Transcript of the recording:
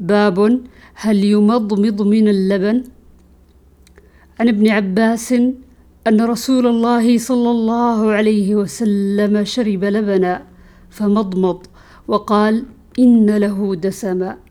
باب هل يمضمض من اللبن؟ عن ابن عباس أن رسول الله صلى الله عليه وسلم شرب لبنا فمضمض وقال إن له دسما.